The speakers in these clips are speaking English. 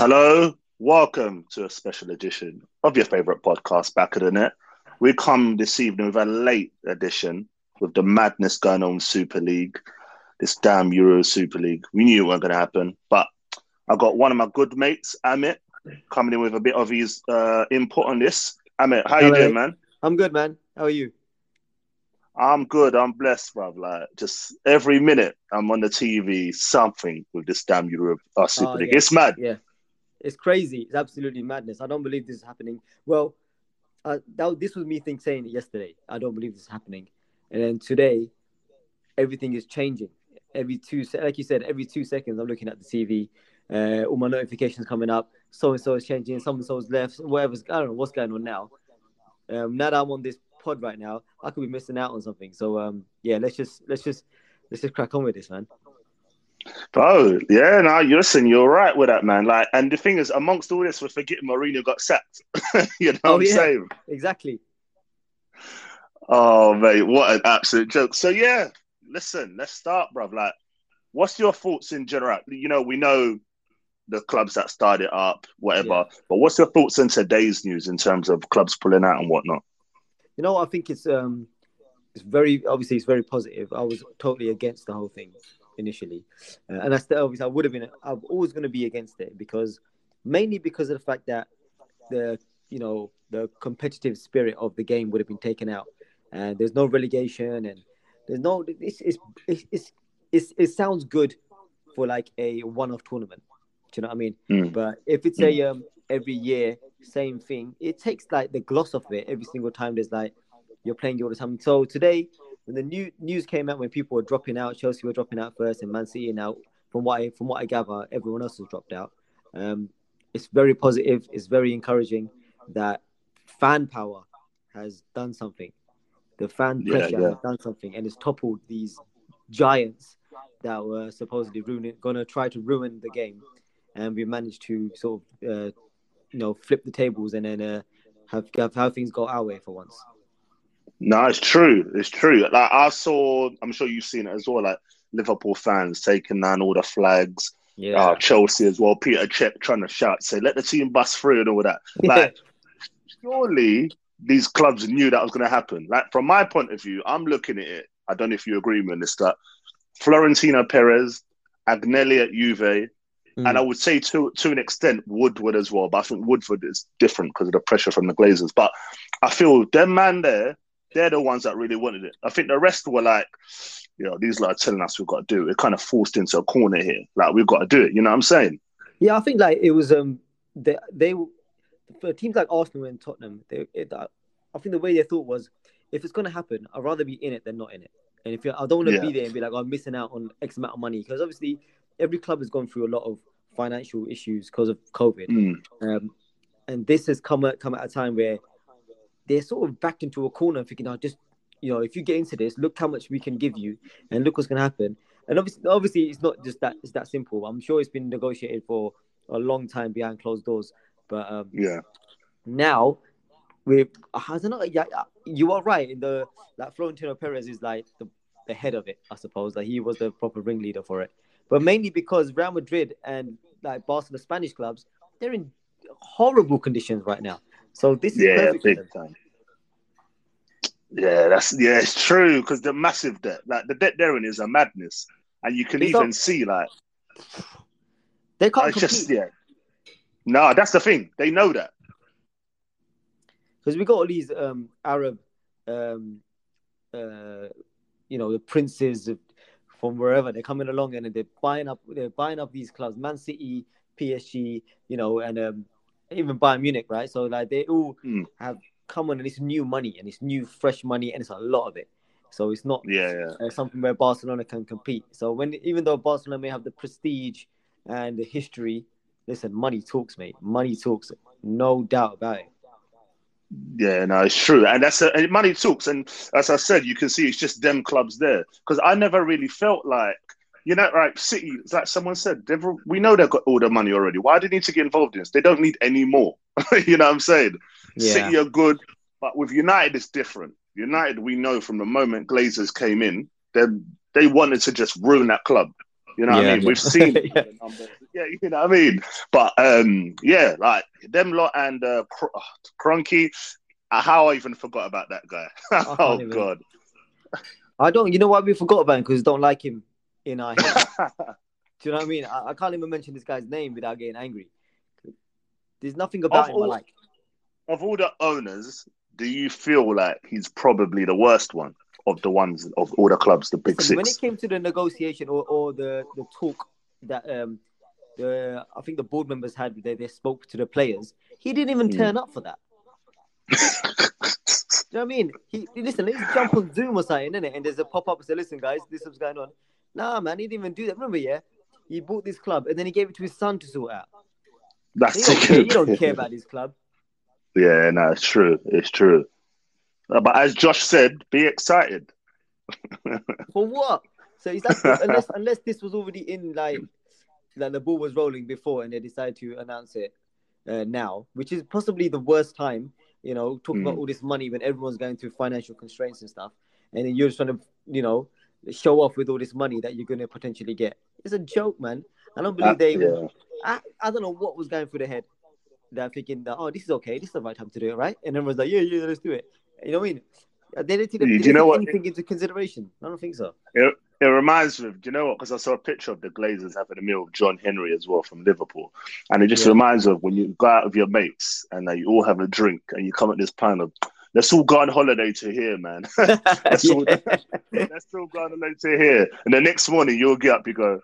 Hello, welcome to a special edition of your favorite podcast, Back of the Net. We come this evening with a late edition with the madness going on Super League, this damn Euro Super League. We knew it wasn't going to happen, but I got one of my good mates, Amit, coming in with a bit of his uh, input on this. Amit, how you doing, man? I'm good, man. How are you? I'm good. I'm blessed, bruv. Like just every minute I'm on the TV, something with this damn Euro uh, Super Oh, League. It's mad. Yeah, it's crazy. It's absolutely madness. I don't believe this is happening. Well, uh, that, this was me think saying it yesterday. I don't believe this is happening, and then today, everything is changing. Every two, like you said, every two seconds I'm looking at the TV. Uh, all my notifications coming up. So and so is changing. So and so's left. Whatever's I don't know what's going on now. Um, now that I'm on this pod right now, I could be missing out on something. So um, yeah, let's just let's just let's just crack on with this, man. Bro, yeah, no, you listen, you're right with that, man. Like, and the thing is, amongst all this, we're forgetting Mourinho got sacked. you know Oh, what I'm yeah. saying? Exactly. Oh, mate, what an absolute joke. So, yeah, listen, let's start, bruv. Like, what's your thoughts in general? You know, we know the clubs that started up, whatever, Yeah. but what's your thoughts in today's news in terms of clubs pulling out and whatnot? You know, I think it's um, it's very obviously it's very positive. I was totally against the whole thing initially, uh, and I still obviously I would have been. I'm always going to be against it because mainly because of the fact that the you know the competitive spirit of the game would have been taken out, and there's no relegation and there's no. It's it's it's, it's, it's it sounds good for like a one-off tournament. Do you know what I mean? Mm. But if it's a um every year same thing, it takes like the gloss off it every single time. There's like you're playing all the time. So today, when the new news came out, when people were dropping out, Chelsea were dropping out first, and Man City now, from what I from what I gather, everyone else has dropped out. Um, it's very positive. It's very encouraging that fan power has done something. The fan Yeah, pressure yeah. has done something, and it's toppled these giants that were supposedly ruining, gonna try to ruin the game, and we managed to sort of, uh, you know, flip the tables and then uh, have have how things go our way for once. No, it's true. It's true. Like I saw, I'm sure you've seen it as well. Like Liverpool fans taking down all the flags. Yeah, Uh, Chelsea as well. Peter Cech trying to shout, say, "Let the team bust through" and all that. Like, surely these clubs knew that was going to happen. Like from my point of view, I'm looking at it. I don't know if you agree with this. That Florentino Perez, Agnelli at Juve, Mm. and I would say to to an extent Woodward as well. But I think Woodward is different because of the pressure from the Glazers. But I feel them man there, they're the ones that really wanted it. I think the rest were like, you know, these lot are telling us we've got to do it. We're kind of forced into a corner here. Like we've got to do it. You know what I'm saying? Yeah, I think like it was um they they for teams like Arsenal and Tottenham, they it, I think the way they thought was if it's gonna happen, I'd rather be in it than not in it. And if you I don't want to Yeah. be there and be like, oh, I'm missing out on X amount of money because obviously every club has gone through a lot of financial issues because of COVID. Mm. Um, and this has come at come at a time where they're sort of backed into a corner, thinking, "Oh, just you know, if you get into this, look how much we can give you, and look what's going to happen." And obviously, obviously, it's not just that it's that simple. I'm sure it's been negotiated for a long time behind closed doors, but um, Yeah. now with don't know. Yeah, you are right. In the like Florentino Perez is like the, the head of it, I suppose. Like he was the proper ringleader for it, but mainly because Real Madrid and like Barcelona, Spanish clubs, they're in horrible conditions right now. So this is Yeah, perfect. big time. Yeah, that's yeah, it's true because the massive debt, like the debt they're in, is a madness, and you can It's even see like They can't compete just yeah. No, that's the thing. They know that. because we got all these um, Arab, um, uh, you know, the princes from wherever they're coming along and they're buying up, they're buying up these clubs, Man City, PSG, you know, and um, even Bayern Munich, right? So like they all Hmm. have come on and it's new money and it's new fresh money and it's a lot of it. So it's not Yeah, yeah. uh, something where Barcelona can compete. So when even though Barcelona may have the prestige and the history, listen, money talks, mate. Money talks, no doubt about it. Yeah, no, it's true, and that's a, and money talks. And as I said, you can see it's just them clubs there because I never really felt like you know, like City. Like someone said, they've, we know they've got all the money already. Why do they need to get involved in this? They don't need any more. you know what I'm saying? Yeah. City are good, but with United it's different. United, we know from the moment Glazers came in, they they wanted to just ruin that club. You know what I mean? yeah. We've seen Yeah. Yeah, you know what I mean? but um, yeah, like them lot and uh, Cr- oh, uh, How I even forgot about that guy. oh even. god. I don't. You know why we forgot about him? Because don't like him in our head. Do you know what I mean? I, I can't even mention this guy's name without getting angry. There's nothing about Of him I like. of all the owners, do you feel like he's probably the worst one of the ones of all the clubs, the big Listen, when it came to the negotiation or, or the, the talk that um the I think the board members had they, they spoke to the players, he didn't even Hmm. turn up for that. Do you know what I mean? He listen, let's jump on Zoom or something, innit? And there's a pop up say, listen, guys, this is going on. Nah, man, he didn't even do that. Remember, yeah, he bought this club and then he gave it to his son to sort out. He That's don't care, he don't care about his club. Yeah, no, it's true. It's true. Uh, But as Josh said, be excited. For what? So it's like unless unless this was already in like like the ball was rolling before and they decided to announce it uh, now, which is possibly the worst time. You know, talking about Mm. all this money when everyone's going through financial constraints and stuff, and then you're just trying to you know show off with all this money that you're going to potentially get. It's a joke, man. I don't believe they. yeah. I, I don't know what was going through their head. They're thinking that oh this is okay, this is the right time to do it, right? And everyone's like yeah yeah let's do it. You know what I mean? They didn't, take- Do you know what- anything into consideration. I don't think so. It reminds me of, do you know what? Because I saw a picture of the Glazers having a meal with John Henry as well from Liverpool. And it just Yeah. reminds me of when you go out with your mates and uh, you all have a drink and you come at this plan of, let's all go on holiday to here, man. That's all- Yeah. let's all go on holiday to here. And the next morning you'll get up, you go,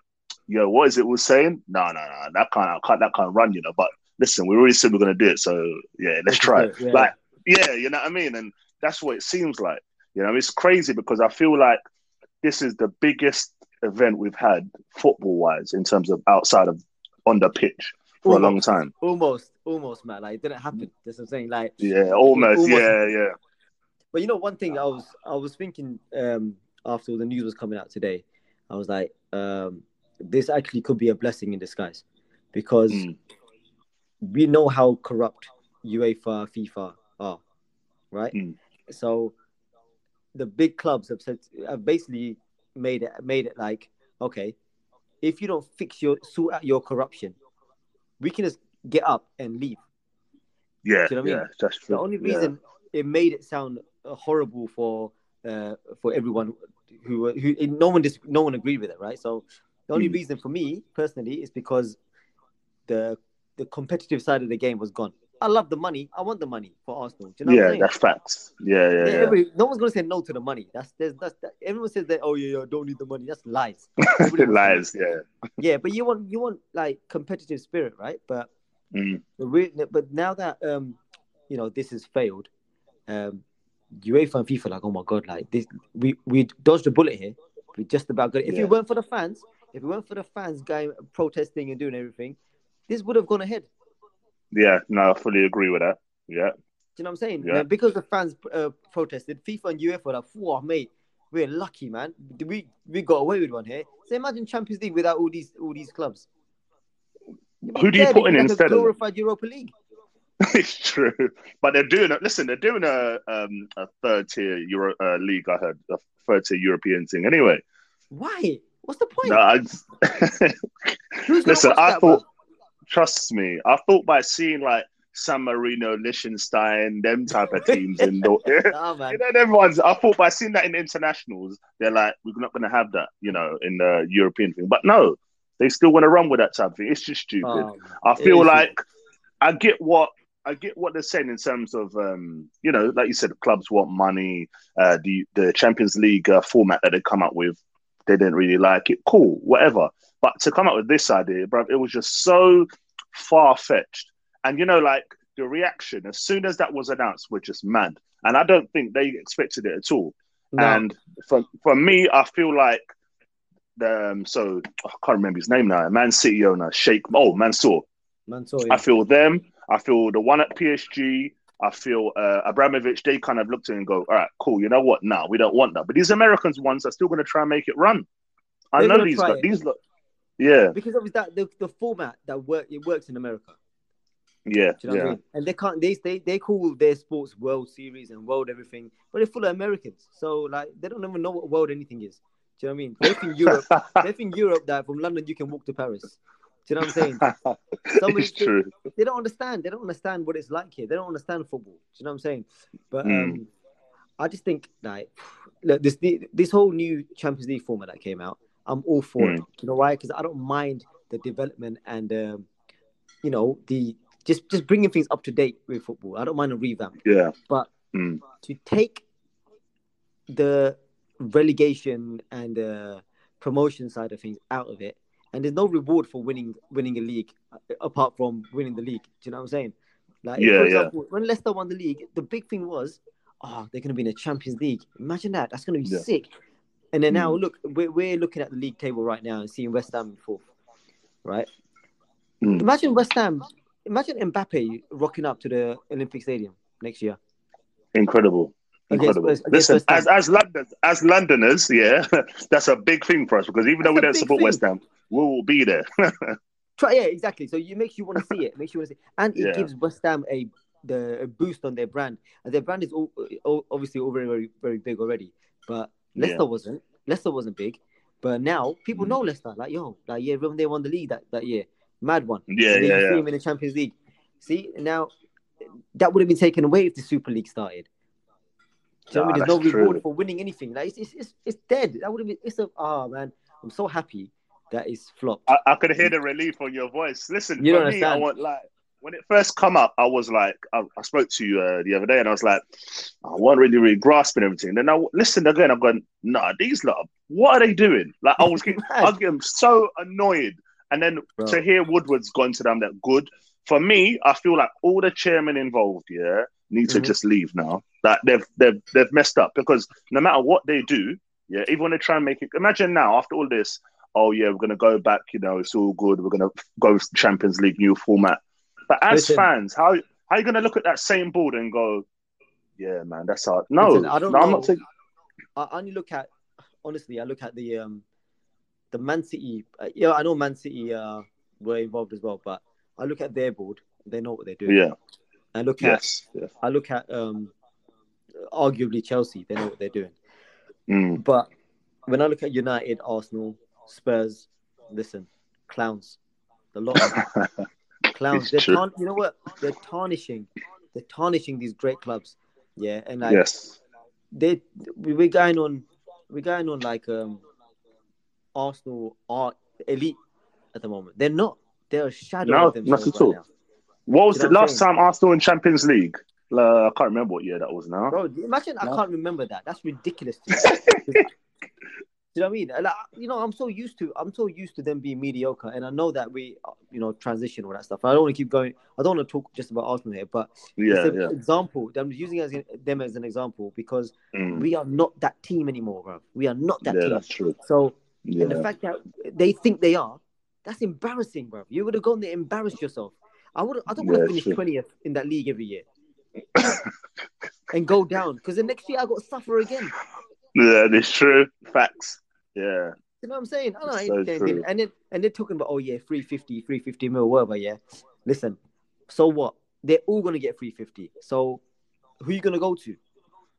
yo, what is it we're saying? No, no, no, that can't, I can't, that can't run, you know. But listen, we already said we're going to do it. So yeah, let's try it. Yeah. Like, yeah, you know what I mean? And that's what it seems like. You know, it's crazy because I feel like this is the biggest event we've had football wise in terms of outside of on the pitch for a long time. almost, almost, man. Like it didn't happen. That's what I'm saying. Like, Yeah, almost. Almost. Yeah, yeah. but you know, one thing I was, I was thinking um, after the news was coming out today, I was like, um, this actually could be a blessing in disguise, because Mm. we know how corrupt UEFA, FIFA are, right? Mm. So the big clubs have said have basically made it made it like, okay, if you don't fix your sort out your corruption, we can just get up and leave. Yeah, you know what I yeah, mean? that's true. The only Yeah. reason it made it sound uh, horrible for uh, for everyone who who no one dis- no one agreed with it, right? So the only Mm. reason for me personally is because the the competitive side of the game was gone. I love the money. I want the money for Arsenal. Do you know what I'm yeah, saying? that's facts. Yeah, yeah, Yeah, yeah. no one's gonna say no to the money. That's there's that's that, everyone says that. Oh yeah, yeah, don't need the money. That's lies. Lies, yeah. Yeah, but you want you want like competitive spirit, right? But Mm. but now that um you know this has failed, um UEFA and FIFA like oh my god, like this we we dodged a bullet here. We just about got it. If Yeah. it weren't for the fans, if it weren't for the fans going protesting and doing everything, this would have gone ahead. Yeah, no, I fully agree with that. Yeah. Do you know what I'm saying? Yeah. Because the fans uh, protested, FIFA and UEFA were like, "Whoa, mate, we're lucky, man. We we got away with one here." So imagine Champions League without all these all these clubs. Who do you put in like instead a of glorified Europa League? it's true, but they're doing it. Listen, they're doing a um a third tier Euro uh, league. I heard a third tier European thing. Anyway, Why? What's the point? no, I, listen. I thought? Trust me, I thought by seeing like San Marino, Liechtenstein, them type of teams in the. Nah, man. You know, everyone's. I thought by seeing that in internationals, they're like, we're not going to have that, you know, in the European thing. But no, they still want to run with that type of thing. It's just stupid. Um, I feel like I get what I get what they're saying in terms of um, you know, like you said, clubs want money. Uh, the the Champions League uh, format that they come up with, they didn't really like it. Cool, whatever. But to come up with this idea, bro, it was just so far fetched. And you know, like the reaction as soon as that was announced, were just mad. And I don't think they expected it at all. no. And for for me, I feel like the um, so I can't remember his name now. Man City owner Sheikh Oh Mansour. man, sorry. I feel them. I feel the one at PSG. I feel uh, Abramovich. They kind of looked at it and go, "All right, cool. You know what? Now we don't want that." But these Americans ones are still going to try and make it run. I They're know these guys. These look. Yeah, because of that the, the format that work it works in America. yeah, Do you know what I yeah. mean? And they can't they they they call their sports World Series and World everything, but they're full of Americans. So like they don't even know what world anything is. Do you know what I mean? They think Europe they think Europe that from London you can walk to Paris. Do you know what I'm saying? Somebody, it's true. They, they, don't understand. They don't understand what it's like here. They don't understand football. Do you know what I'm saying? But Mm. um, I just think like look, this this whole new Champions League format that came out, I'm all for it. Mm. You know why? Because I don't mind the development and um, you know the just just bringing things up to date with football. I don't mind a revamp, Yeah. but Mm. to take the relegation and uh, promotion side of things out of it, and there's no reward for winning winning a league uh, apart from winning the league. Do you know what I'm saying? Like, Yeah, for yeah. when Leicester won the league, the big thing was, oh, they're going to be in the Champions League. Imagine that. That's going to be Yeah. sick. And then now, Mm. look, we're, we're looking at the league table right now and seeing West Ham in fourth, right? Mm. Imagine West Ham. Imagine Mbappe rocking up to the Olympic Stadium next year. Incredible. Incredible. Listen, as as London as Londoners, yeah, that's a big thing for us because even though we That's don't support thing. West Ham, we will be there. Try, yeah, exactly. So it makes you want to see it. It makes you want to see, and it Yeah. gives West Ham a the a boost on their brand, and their brand is all, all, obviously all very very very big already. But Leicester Yeah. wasn't. Leicester wasn't big, but now people Mm. know Leicester. Like yo, like yeah, when they won the league that, that year, mad one. Yeah, then yeah, yeah. him in the Champions League. See now, that would have been taken away if the Super League started. Do you know what I mean? Nah, There's no reward true. for winning anything. Like it's it's, it's, it's dead. That would have been. It's a ah man. I'm so happy that it's flopped. I, I could hear the relief on your voice. Listen, You for me, I want like when it first come up, I was like, I, I spoke to you uh, the other day, and I was like, I wasn't really, really grasping everything. Then I listened again. I'm going, nah, these lot, what are they doing? Like I was, getting, I was getting so annoyed. And then Bro. to hear Woodward's gone to them that good. For me, I feel like all the chairmen involved, yeah, need to Mhm. just leave now. That they've they've they've messed up because no matter what they do, yeah, even when they try and make it. Imagine now after all this, oh yeah, we're gonna go back. You know, it's all good. We're gonna go Champions League new format. But as Listen. fans, how how are you gonna look at that same board and go, yeah, man, that's hard. No, Listen, I don't no, I'm not saying. I only look at honestly. I look at the um the Man City. Uh, yeah, I know Man City uh were involved as well, but I look at their board. They know what they're doing. Yeah. I look at Yes. yes. I look at um arguably Chelsea. They know what they're doing. Mm. But when I look at United, Arsenal, Spurs, listen, clowns. The lot of clowns. They're tarn- you know what? They're tarnishing. They're tarnishing these great clubs. Yeah, and like yes. they we- we're going on we're going on like um Arsenal are elite at the moment. They're not. They're a shadow No, of themselves not at right all. now. What was Do you the know what I'm last time Arsenal in Champions League? Uh, I can't remember what year that was now. Bro, imagine I can't remember that. That's ridiculous. Do you know what I mean? Like, you know, I'm so used to I'm so used to them being mediocre, and I know that we, you know, transition all that stuff. I don't want to keep going. I don't want to talk just about Arsenal here, but Yeah, it's an yeah. example. I'm using as them as an example because Mm. we are not that team anymore, bro. We are not that Yeah, team. that's true. So And the fact that they think they are, that's embarrassing, bro. You would have gone there, embarrassed yourself. I would. I don't want to finish twentieth in that league every year and go down because the next year I got to suffer again. Yeah, that's true. Facts. Yeah. You know what I'm saying? It's so true. and then and they're talking about oh yeah, 350, 350 mil, whatever. Yeah, listen. So what? They're all gonna get 350. So who you gonna go to?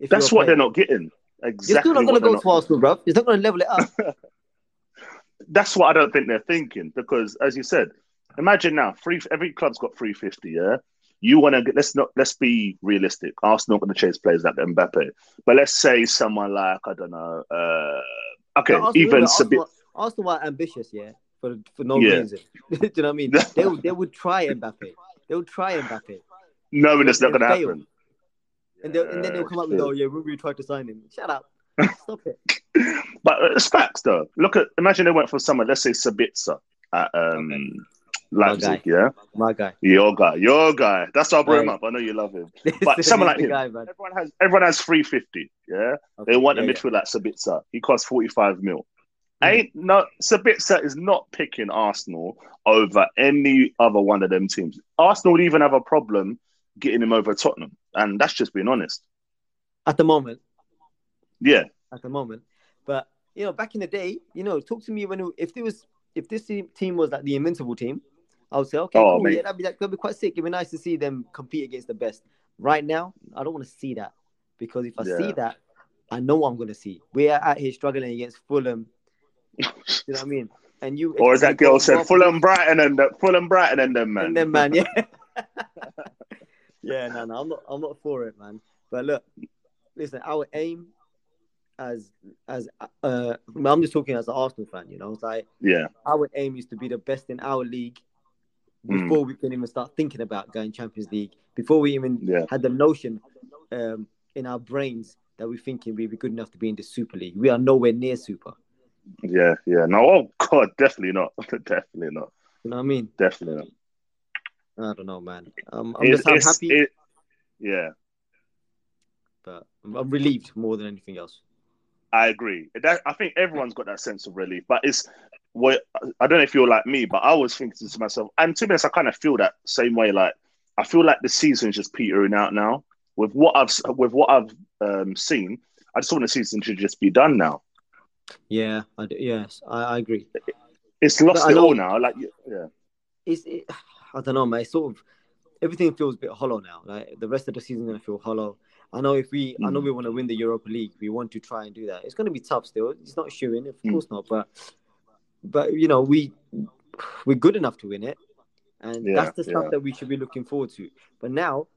That's what they're not getting. Exactly. You're still not gonna go not to Arsenal, bro. You're not gonna level it up. that's what I don't think they're thinking because, as you said, imagine now, three every club's got three fifty. Yeah, you want to get. Let's not. Let's be realistic. Arsenal going to chase players like Mbappe, but let's say someone like I don't know. Uh, okay, No, Arsenal, even remember, Sabi- Arsenal, Arsenal are ambitious, yeah, for for no Yeah. reason. Do you know what I mean? They would they would try Mbappe. They would try Mbappe, knowing it's not going to happen. and they and then they'll come up with, "Oh yeah, we, we tried to sign him." Shut up, stop it. But uh, it's facts though. Look at imagine they went for someone. Let's say Sabitzer at um, Okay. Leipzig. guy. Yeah, My guy. your guy, your guy. That's our I brought him Right. up. I know you love him. But someone like him. guy. Everyone has everyone has three fifty. Yeah. Okay, They want yeah, a yeah. midfield like Sabitzer. He costs 45 mil. Mhm. Ain't no Sabitzer is not picking Arsenal over any other one of them teams. Arsenal would even have a problem getting him over Tottenham. And that's just being honest. At the moment, Yeah. at the moment, but you know, back in the day, you know, talk to me when if there was if this team, team was like the invincible team, I would say, okay, Oh, cool, mate. yeah, that'd be that'd be quite sick. It'd be nice to see them compete against the best. Right now, I don't want to see that because if I Yeah. see that, I know what I'm going to see. We are out here struggling against Fulham. You know what I mean? and you Or as that girl said, Fulham Brighton and the, Fulham Brighton and them man. and then man, yeah, yeah, no, no, I'm not, I'm not for it, man. But look, listen, our aim as as uh, I'm just talking as an Arsenal fan, you know, it's like yeah, our aim is to be the best in our league Mm. before we can even start thinking about going Champions League. Before we even yeah, had the notion um, in our brains that we're thinking we'd be good enough to be in the Super League. We are nowhere near Super. yeah, yeah. No, oh God, definitely not. definitely not. You know what I mean? Definitely not. I don't know, man. Um, I'm It's- just I'm happy, it- yeah, but I'm, I'm relieved more than anything else. I agree. That, I think everyone's got that sense of relief, but it's what I don't know if you're like me, but I was thinking to myself, and to be honest, I kind of feel that same way. Like I feel like the season's just petering out now. With what I've with what I've um, seen, I just want the season to just be done now. Yeah, I do, yes, I, I agree. It's lost But it all now. Like yeah, It's it, I don't know, man. It's sort of everything feels a bit hollow now. Like the rest of the season gonna feel hollow. I know if we, I know Mm. we want to win the Europa League. We want to try and do that. It's gonna be tough still. It's not shooing, of Mm. course not. But but you know we we're good enough to win it, and Yeah, that's the stuff yeah. that we should be looking forward to. But now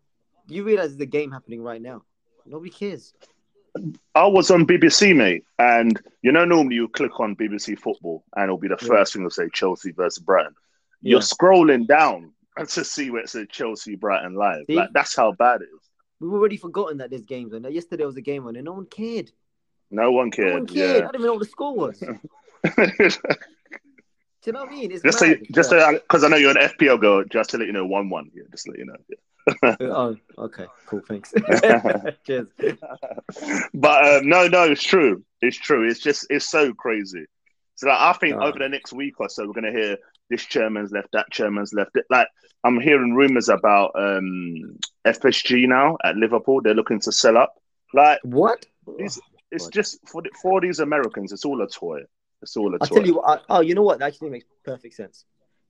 you realize the game happening right now. Nobody cares. I was on BBC, mate, and you know normally you click on BBC Football and it'll be the Yeah. first thing to say Chelsea versus Brighton. You're Yeah. scrolling down to see where it said Chelsea Brighton live. See? Like that's how bad it is. We've already forgotten that there's games on. Yesterday was a game on, and no one cared. No one cared. No one cared. cared. I Yeah. don't even know what the score was. Do you know what I mean? It's just mad. just Yeah. because I know you're an FPL girl, just to let you know, one-one. Yeah, just to let you know. Yeah. oh, okay, cool, thanks. Cheers. But um, no, no, it's true. It's true. It's just it's so crazy. So like, I think over the next week or so, we're gonna hear this chairman's left, that chairman's left. Like I'm hearing rumors about um, FSG now at Liverpool. They're looking to sell up. Like What? It's- it's just for for these Americans. It's all a toy. It's all I tell you what. I, oh, you know what? That actually makes perfect sense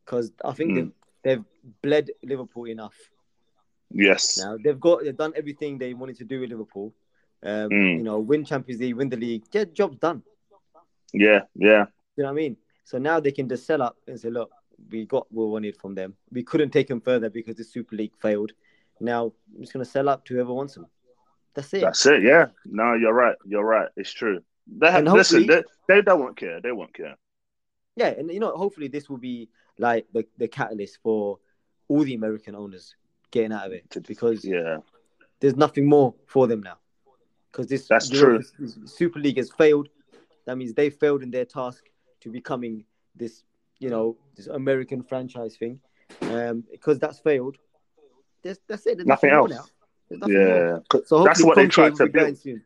because I think Mm. they've they've bled Liverpool enough. yes. Now they've got they've done everything they wanted to do with Liverpool. Um, Mm. You know, win Champions League, win the league, get jobs done. Yeah. Yeah. You know what I mean? So now they can just sell up and say, look, we got what we wanted from them. We couldn't take them further because the Super League failed. Now I'm just gonna sell up to whoever wants them. That's it. That's it. Yeah. No, you're right. You're right. It's true. They have, listen. hopefully- They, they don't care. They won't care. Yeah, and you know, hopefully this will be like the, the catalyst for all the American owners getting out of it because Yeah. there's nothing more for them now. Because this That's Europa- Super League has failed. That means they failed in their task to becoming this, you know, this American franchise thing. Um, because that's failed. There's, that's it. There's Nothing more else. nothing. Yeah. So That's what they tried to build. soon.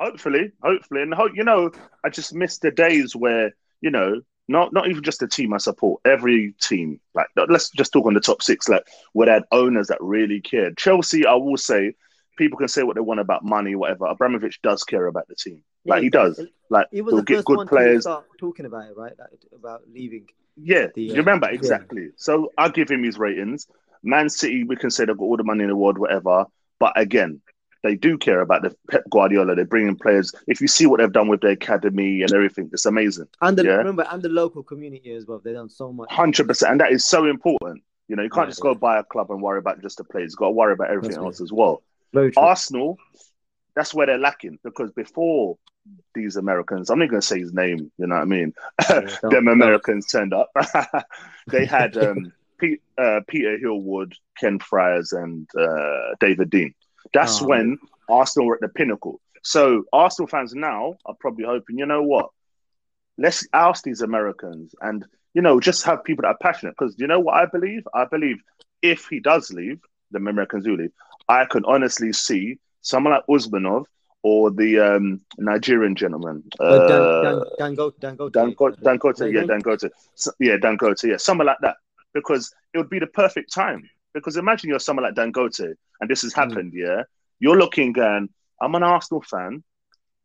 Hopefully, hopefully, and hope you know. I just miss the days where you know, not not even just the team I support. Every team, like let's just talk on the top six, like where they had owners that really cared. Chelsea, I will say, people can say what they want about money, whatever. Abramovich does care about the team. Like, he does. Like He was he'll get good players. talking about it, right? Like, about leaving. Yeah, The, you uh, remember yeah. exactly. So I give him his ratings. Man City, we can say they've got all the money in the world, whatever. But again, they do care about the Pep Guardiola. They're bringing players. If you see what they've done with their academy and everything, it's amazing. And the, Yeah. remember, and the local community as well. They've done so much. Hundred percent, and that is so important. You know, you can't Yeah, just go buy a club and worry about just the players. You've got to worry about everything That's else as well. Arsenal, that's where they're lacking because before these Americans, I'm not going to say his name. You know what I mean? Yeah, Them. Americans turned up. they had um, Pete, uh, Peter Hill-Wood, Ken Friars, and uh, David Dein. That's Oh, when Arsenal were at the pinnacle. So Arsenal fans now are probably hoping, you know what? Let's oust these Americans and you know just have people that are passionate. Because you know what I believe? I believe if he does leave, the Americans do leave. I can honestly see someone like Usmanov or the um, Nigerian gentleman. Uh, Dan, uh, Dan, Dan, Dan, Go, Dan, Go- Dan yeah, right. Dangote, So- yeah, Dangote, yeah, someone like that, because it would be the perfect time. Because imagine you're someone like Dangote, and this has Mm. happened, yeah. You're looking, and I'm an Arsenal fan.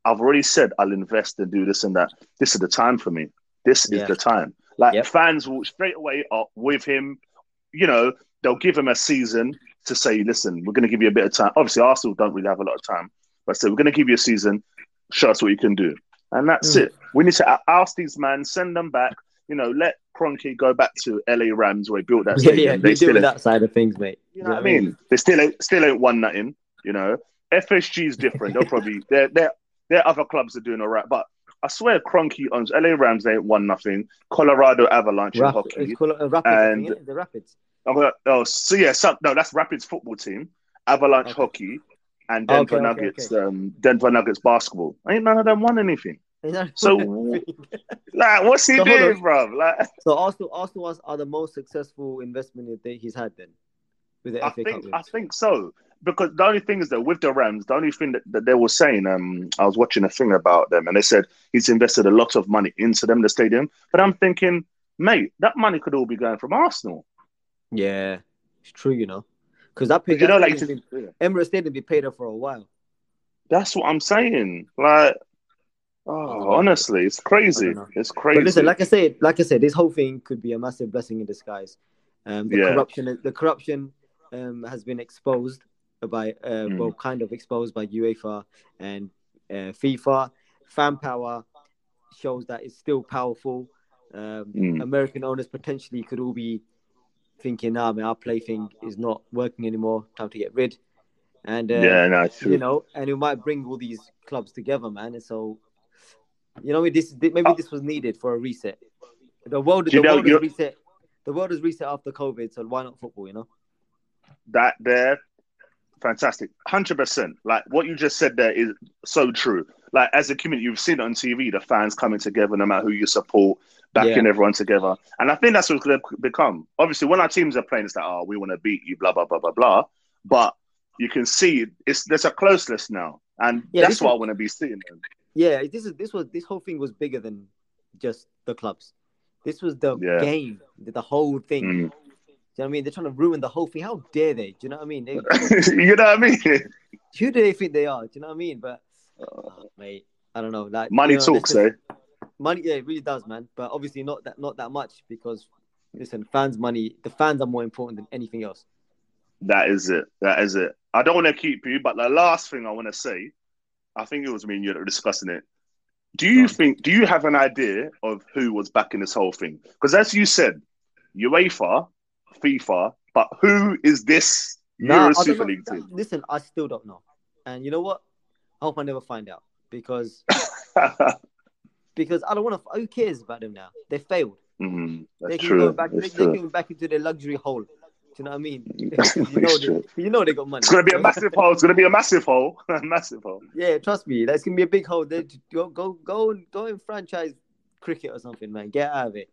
I've already said I'll invest and do this and that. This is the time for me. This is the time. Like Yep. fans will straight away up with him. You know, they'll give him a season to say, "Listen, we're going to give you a bit of time." Obviously, Arsenal don't really have a lot of time, but so we're going to give you a season. Show us what you can do, and that's Mm. it. We need to oust these men, send them back, you know, let Kroenke go back to LA Rams where he built that stadium. yeah, they you still, ain't- that side of things, mate. you know what I mean? They still ain't, still ain't won nothing. You know, FSG is different. They'll probably their their their other clubs are doing all right, but I swear Kroenke owns LA Rams. They ain't won nothing. Colorado Avalanche in Rap- hockey. it's called, uh, Rapids, And- the Rapids. Oh, oh, so yeah, so, no, that's Rapids football team, Avalanche Okay. hockey, and Okay, Denver okay, Nuggets. Um, Denver Nuggets basketball. Ain't none of them won anything. So- Like, what's he So doing, bro? Like, so Arsenal, Arsenal was, are the most successful investment that he's had then with the I FA think Cup. I think so because the only thing is that with the Rams, the only thing that, that they were saying, um, I was watching a thing about them, and they said he's invested a lot of money into them, the stadium. But I'm thinking, mate, that money could all be going from Arsenal. Yeah, it's true, you know, because that, pay, You know, like been, Emirates Stadium been paid up for a while. that's what I'm saying. Like, oh, honestly, it's crazy. I don't know. It's crazy. But listen, like I said, like I said, this whole thing could be a massive blessing in disguise. Um, the Yeah. corruption, the corruption, um, has been exposed by, uh, Mm. well, kind of exposed by UEFA and uh, FIFA. Fan power shows that it's still powerful. Um, Mm. American owners potentially could all be thinking, "Nah, man, our plaything is not working anymore. Time to get rid." And uh, yeah, no, true. you know, and it might bring all these clubs together, man. And so, you know, this maybe this was needed for a reset. The world, Uh, the know, world is reset. The world is reset after COVID, so why not football? You know? that there, fantastic, hundred percent. Like what you just said there is so true. Like as a community, you've seen it on TV, the fans coming together, no matter who you support, backing Yeah. everyone together, and I think that's what's going to become. Obviously, when our teams are playing, it's like, oh, we want to beat you, blah blah blah blah blah. But you can see it's there's a closeness now, and Yeah, that's what is- I want to be seeing. Yeah, this is this was this whole thing was bigger than just the clubs. This was the Yeah. game, the, the whole thing. Mm. Do you know what I mean? They're trying to ruin the whole thing. How dare they? Do you know what I mean? They, you know what I mean? who do they think they are? Do you know what I mean? But oh, mate, I don't know. Like Money you know, talks, eh? Money, yeah, it really does, man. But obviously not that not that much because listen, fans' money, the fans are more important than anything else. That is it. That is it. I don't want to keep you, but the last thing I want to say, I think it was me and you that were discussing it. Do you think? Do you have an idea of who was backing this whole thing? Because as you said, UEFA, FIFA, but who is this Nah, Euro Super. League team? Listen, I still don't know. And you know what? I hope I never find out because because I don't want to. Who cares about them now? They failed. Mhm, They can true. go back. They, they can go back into their luxury hole. Do you know what I mean? you know, they, you know they got money. It's gonna be a massive hole. It's gonna be a massive hole. a massive hole. Yeah, trust me. That's gonna be a big hole. They go go go and go and franchise cricket or something, man. Get out of it.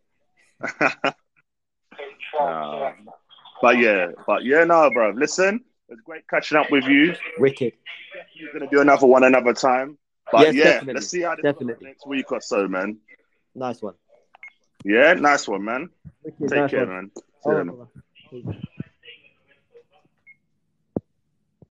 Uh, but yeah, but yeah, no, bro. Listen, it's great catching up with you. Wicked. We're gonna do another one another time. But Yes, yeah, definitely. let's see how this Definitely. goes next week or so, man. Nice one. Yeah, nice one, man. Wicked, Take nice care, one. man. See All ya, right, man. brother.